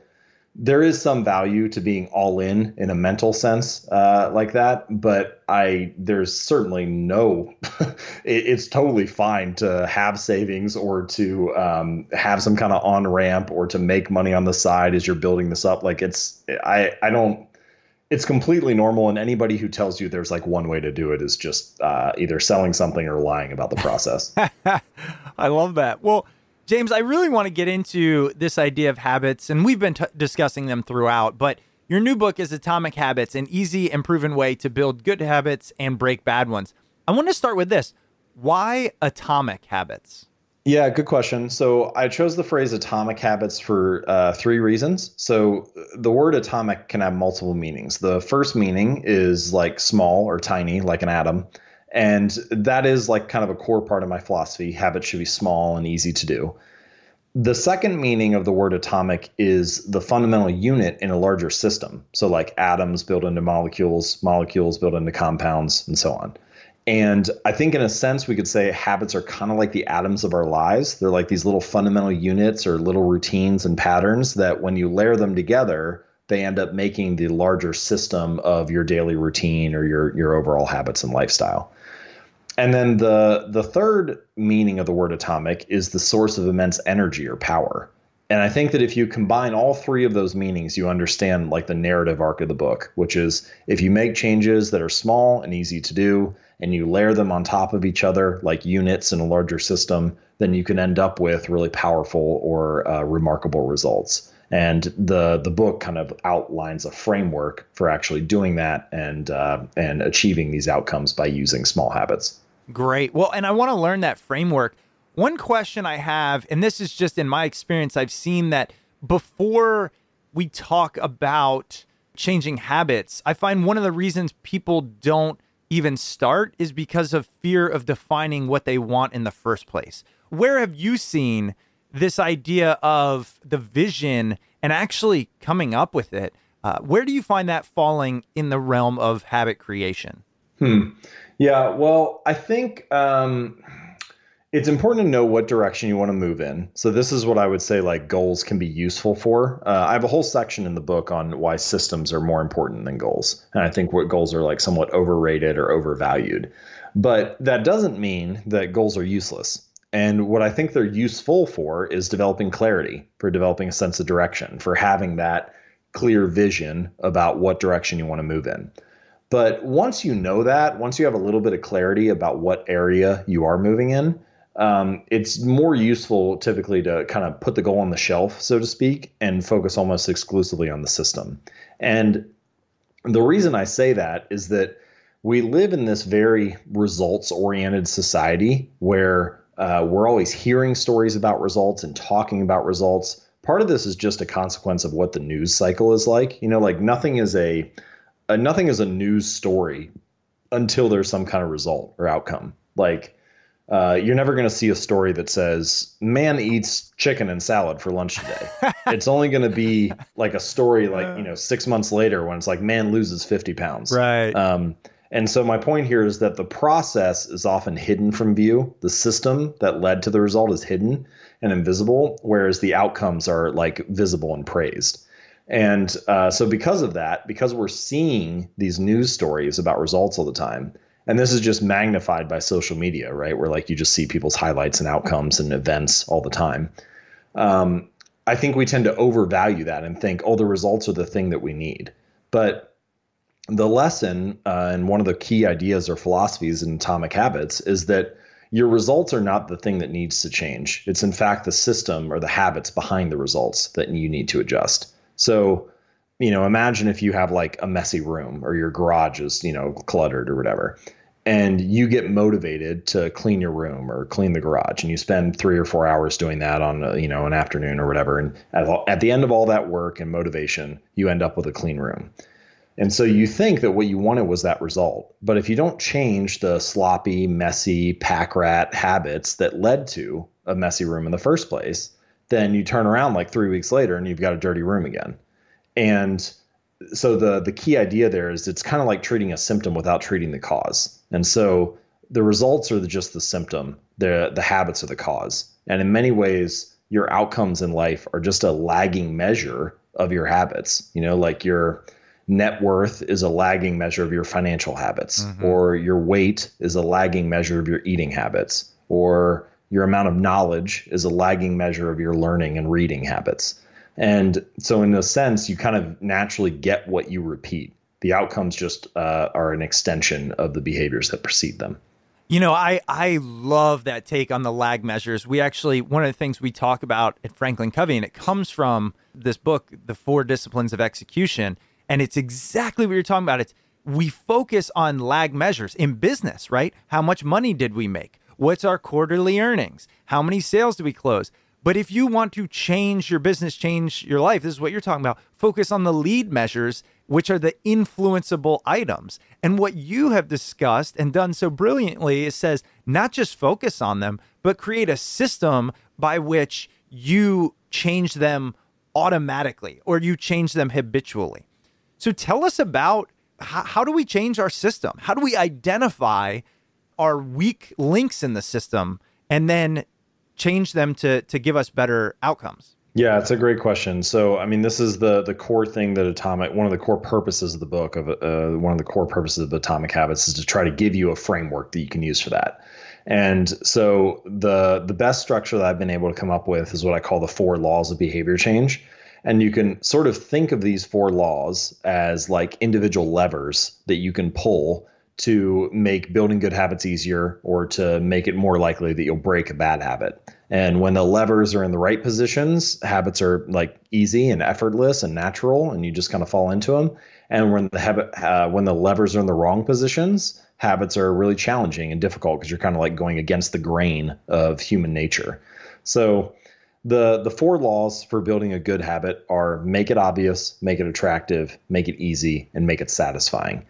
there is some value to being all in in a mental sense uh, like that but i there's certainly no *laughs* it, it's totally fine to have savings or to um, have some kind of on ramp or to make money on the side as you're building this up like it's i i don't it's completely normal and anybody who tells you there's like one way to do it is just uh, either selling something or lying about the process *laughs* I love that. Well, James, I really want to get into this idea of habits, and we've been t- discussing them throughout. But your new book is Atomic Habits An Easy and Proven Way to Build Good Habits and Break Bad Ones. I want to start with this Why atomic habits? Yeah, good question. So I chose the phrase atomic habits for uh, three reasons. So the word atomic can have multiple meanings. The first meaning is like small or tiny, like an atom. And that is like kind of a core part of my philosophy. Habits should be small and easy to do. The second meaning of the word atomic is the fundamental unit in a larger system. So, like atoms built into molecules, molecules built into compounds, and so on. And I think, in a sense, we could say habits are kind of like the atoms of our lives. They're like these little fundamental units or little routines and patterns that, when you layer them together, they end up making the larger system of your daily routine or your your overall habits and lifestyle. And then the the third meaning of the word atomic is the source of immense energy or power. And I think that if you combine all three of those meanings, you understand like the narrative arc of the book, which is if you make changes that are small and easy to do and you layer them on top of each other like units in a larger system, then you can end up with really powerful or uh, remarkable results. And the the book kind of outlines a framework for actually doing that and uh, and achieving these outcomes by using small habits. Great. Well, and I want to learn that framework one question I have, and this is just in my experience, I've seen that before we talk about changing habits, I find one of the reasons people don't even start is because of fear of defining what they want in the first place. Where have you seen this idea of the vision and actually coming up with it? Uh, where do you find that falling in the realm of habit creation? Hmm. Yeah. Well, I think. Um it's important to know what direction you want to move in. So this is what I would say like goals can be useful for. Uh, I have a whole section in the book on why systems are more important than goals, and I think what goals are like somewhat overrated or overvalued. But that doesn't mean that goals are useless. And what I think they're useful for is developing clarity, for developing a sense of direction, for having that clear vision about what direction you want to move in. But once you know that, once you have a little bit of clarity about what area you are moving in, um, it's more useful typically to kind of put the goal on the shelf, so to speak, and focus almost exclusively on the system. And the reason I say that is that we live in this very results oriented society where uh, we're always hearing stories about results and talking about results. Part of this is just a consequence of what the news cycle is like. You know, like nothing is a, a nothing is a news story until there's some kind of result or outcome. Like uh, you're never going to see a story that says man eats chicken and salad for lunch today. *laughs* it's only going to be like a story like you know six months later when it's like man loses 50 pounds. Right. Um, and so my point here is that the process is often hidden from view. The system that led to the result is hidden and invisible, whereas the outcomes are like visible and praised. And uh, so because of that, because we're seeing these news stories about results all the time and this is just magnified by social media, right? Where like you just see people's highlights and outcomes and events all the time. Um, I think we tend to overvalue that and think, oh, the results are the thing that we need. But the lesson uh, and one of the key ideas or philosophies in Atomic Habits is that your results are not the thing that needs to change. It's in fact the system or the habits behind the results that you need to adjust. So, you know, imagine if you have like a messy room or your garage is, you know, cluttered or whatever, and you get motivated to clean your room or clean the garage, and you spend three or four hours doing that on, a, you know, an afternoon or whatever. And at, at the end of all that work and motivation, you end up with a clean room. And so you think that what you wanted was that result. But if you don't change the sloppy, messy, pack rat habits that led to a messy room in the first place, then you turn around like three weeks later and you've got a dirty room again. And so the the key idea there is it's kind of like treating a symptom without treating the cause. And so the results are just the symptom. The the habits are the cause. And in many ways, your outcomes in life are just a lagging measure of your habits. You know, like your net worth is a lagging measure of your financial habits, mm-hmm. or your weight is a lagging measure of your eating habits, or your amount of knowledge is a lagging measure of your learning and reading habits. And so, in a sense, you kind of naturally get what you repeat. The outcomes just uh, are an extension of the behaviors that precede them. You know, I, I love that take on the lag measures. We actually, one of the things we talk about at Franklin Covey, and it comes from this book, The Four Disciplines of Execution. And it's exactly what you're talking about. It's we focus on lag measures in business, right? How much money did we make? What's our quarterly earnings? How many sales do we close? But if you want to change your business, change your life, this is what you're talking about. Focus on the lead measures, which are the influenceable items. And what you have discussed and done so brilliantly is says not just focus on them, but create a system by which you change them automatically or you change them habitually. So tell us about how, how do we change our system? How do we identify are weak links in the system and then change them to to give us better outcomes? Yeah, it's a great question. So, I mean, this is the the core thing that atomic one of the core purposes of the book of uh, one of the core purposes of Atomic Habits is to try to give you a framework that you can use for that. And so the the best structure that I've been able to come up with is what I call the four laws of behavior change. And you can sort of think of these four laws as like individual levers that you can pull to make building good habits easier or to make it more likely that you'll break a bad habit. And when the levers are in the right positions, habits are like easy and effortless and natural, and you just kind of fall into them. And when the habit, uh, when the levers are in the wrong positions, habits are really challenging and difficult because you're kind of like going against the grain of human nature. So the the four laws for building a good habit are make it obvious, make it attractive, make it easy, and make it satisfying.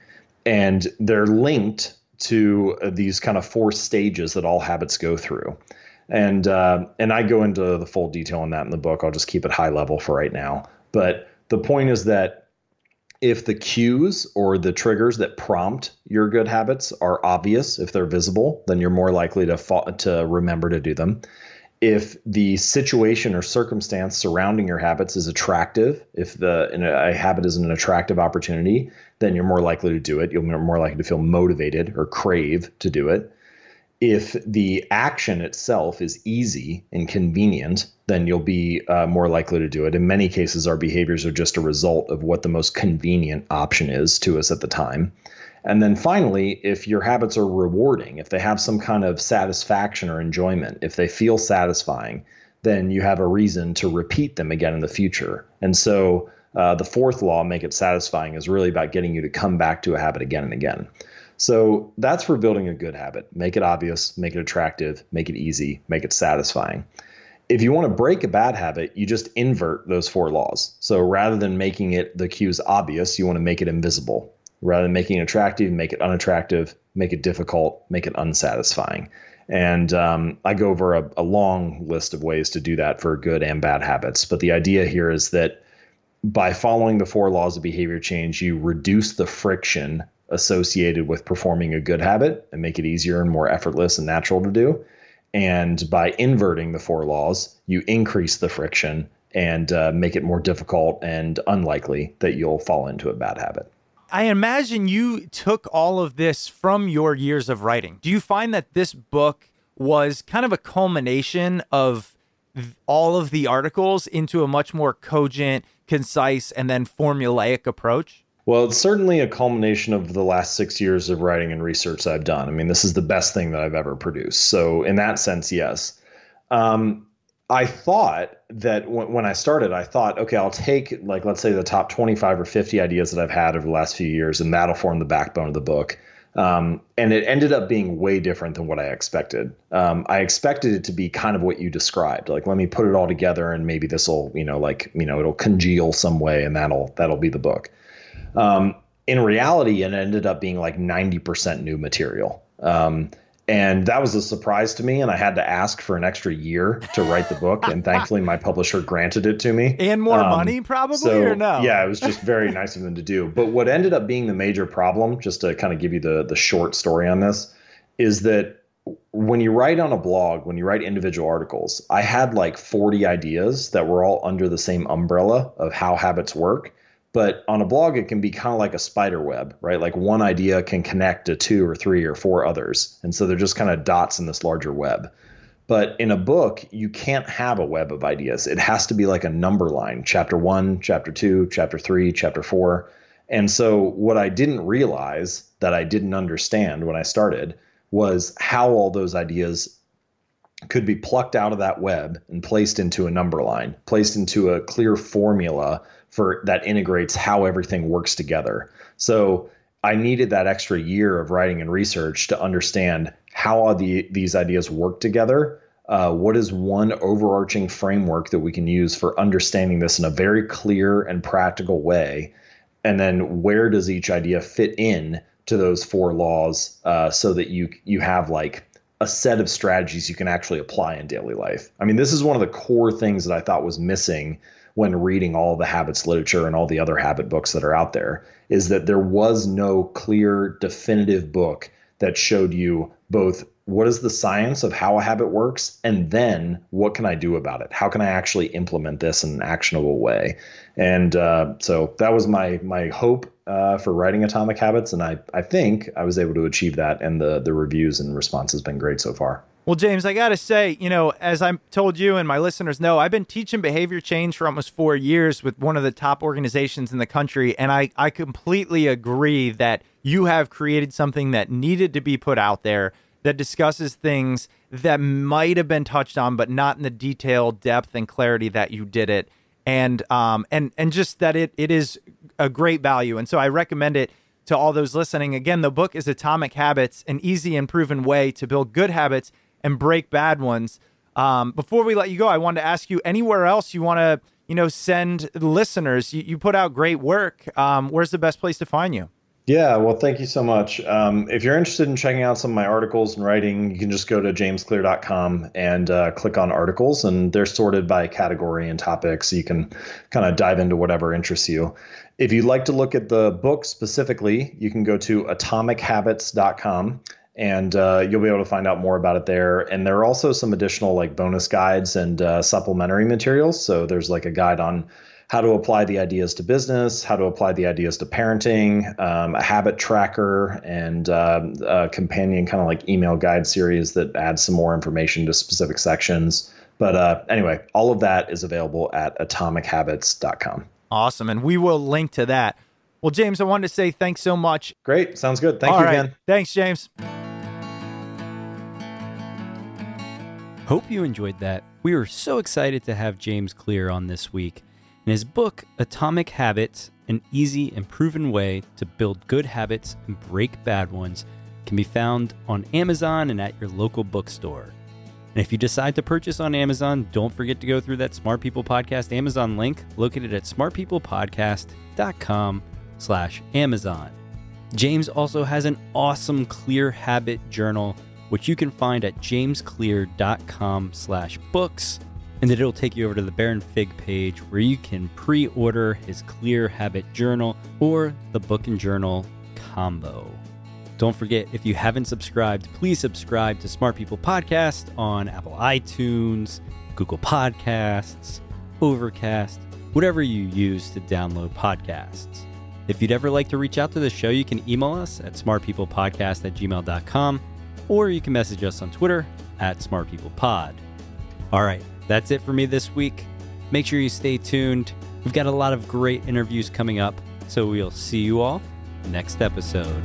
And they're linked to these kind of four stages that all habits go through. And uh, and I go into the full detail on that in the book. I'll just keep it high level for right now. But the point is that if the cues or the triggers that prompt your good habits are obvious, if they're visible, then you're more likely to fa- to remember to do them. If the situation or circumstance surrounding your habits is attractive, if the a habit is an attractive opportunity, then you're more likely to do it. You're more likely to feel motivated or crave to do it if the action itself is easy and convenient, then you'll be uh, more likely to do it. In many cases, our behaviors are just a result of what the most convenient option is to us at the time. And then finally, if your habits are rewarding, if they have some kind of satisfaction or enjoyment, if they feel satisfying, then you have a reason to repeat them again in the future. And so uh, the fourth law, make it satisfying, is really about getting you to come back to a habit again and again. So that's for building a good habit. Make it obvious, make it attractive, make it easy, make it satisfying. If you want to break a bad habit, you just invert those four laws. So rather than making it the cues obvious, you want to make it invisible. Rather than making it attractive, make it unattractive, make it difficult, make it unsatisfying. And um, I go over a, a long list of ways to do that for good and bad habits. But the idea here is that by following the four laws of behavior change, you reduce the friction associated with performing a good habit and make it easier and more effortless and natural to do. And by inverting the four laws, you increase the friction and uh, make it more difficult and unlikely that you'll fall into a bad habit. I imagine you took all of this from your years of writing. Do you find that this book was kind of a culmination of all of the articles into a much more cogent, concise, and then formulaic approach? Well, it's certainly a culmination of the last six years of writing and research I've done. I mean, this is the best thing that I've ever produced. So, in that sense, yes. Um, I thought that w- when I started, I thought, okay, I'll take, like, let's say the top 25 or 50 ideas that I've had over the last few years, and that'll form the backbone of the book. Um, and it ended up being way different than what I expected. Um, I expected it to be kind of what you described, like let me put it all together, and maybe this will, you know, like you know, it'll congeal some way, and that'll that'll be the book. Um, in reality, it ended up being like 90% new material. Um, and that was a surprise to me. And I had to ask for an extra year to write the book. and thankfully, my publisher granted it to me. And more um, money, probably, so, or no? Yeah, it was just very nice of them to do. But what ended up being the major problem, just to kind of give you the, the short story on this, is that when you write on a blog, when you write individual articles, I had like 40 ideas that were all under the same umbrella of how habits work. But on a blog, it can be kind of like a spider web, right? Like one idea can connect to two or three or four others. And so they're just kind of dots in this larger web. But in a book, you can't have a web of ideas. It has to be like a number line chapter one, chapter two, chapter three, chapter four. And so, what I didn't realize that I didn't understand when I started was how all those ideas could be plucked out of that web and placed into a number line, placed into a clear formula for that integrates how everything works together. So I needed that extra year of writing and research to understand how all the, these ideas work together. Uh, what is one overarching framework that we can use for understanding this in a very clear and practical way? And then where does each idea fit in to those four laws uh, so that you you have like a set of strategies you can actually apply in daily life. I mean, this is one of the core things that I thought was missing when reading all the habits literature and all the other habit books that are out there is that there was no clear definitive book that showed you both what is the science of how a habit works and then what can i do about it? How can i actually implement this in an actionable way? And uh, so that was my my hope uh, for writing atomic habits. And I, I think i was able to achieve that and the the reviews and response has been great so far Well, James, I got to say, you know, as I told you and my listeners know, I've been teaching behavior change for almost four years with one of the top organizations in the country. And I, I completely agree that you have created something that needed to be put out there that discusses things that might have been touched on, but not in the detail, depth, and clarity that you did it. And um and and just that it it is a great value. And so I recommend it to all those listening. Again, the book is Atomic Habits, an easy and proven way to build good habits and break bad ones. Um, before we let you go, I wanted to ask you anywhere else you want to, you know, send listeners. You, you put out great work. Um, where's the best place to find you? Yeah, well, thank you so much. Um, if you're interested in checking out some of my articles and writing, you can just go to jamesclear.com and uh, click on articles, and they're sorted by category and topic, so you can kind of dive into whatever interests you. If you'd like to look at the book specifically, you can go to atomichabits.com and uh, you'll be able to find out more about it there. And there are also some additional like bonus guides and uh, supplementary materials. So there's like a guide on how to apply the ideas to business, how to apply the ideas to parenting, um, a habit tracker, and uh, a companion kind of like email guide series that adds some more information to specific sections. But uh, anyway, all of that is available at atomichabits.com. Awesome. And we will link to that. Well, James, I wanted to say thanks so much. Great. Sounds good. Thank All you right. again. Thanks, James. Hope you enjoyed that. We were so excited to have James Clear on this week. In his book, Atomic Habits An Easy and Proven Way to Build Good Habits and Break Bad Ones, can be found on Amazon and at your local bookstore. And if you decide to purchase on Amazon, don't forget to go through that Smart People Podcast Amazon link located at smartpeoplepodcast.com slash Amazon. James also has an awesome clear habit journal, which you can find at jamesclear.com slash books. And then it'll take you over to the Baron Fig page where you can pre-order his clear habit journal or the book and journal combo. Don't forget, if you haven't subscribed, please subscribe to Smart People Podcast on Apple iTunes, Google Podcasts, Overcast, whatever you use to download podcasts. If you'd ever like to reach out to the show, you can email us at smartpeoplepodcast at gmail.com or you can message us on Twitter at smartpeoplepod. All right, that's it for me this week. Make sure you stay tuned. We've got a lot of great interviews coming up, so we'll see you all next episode.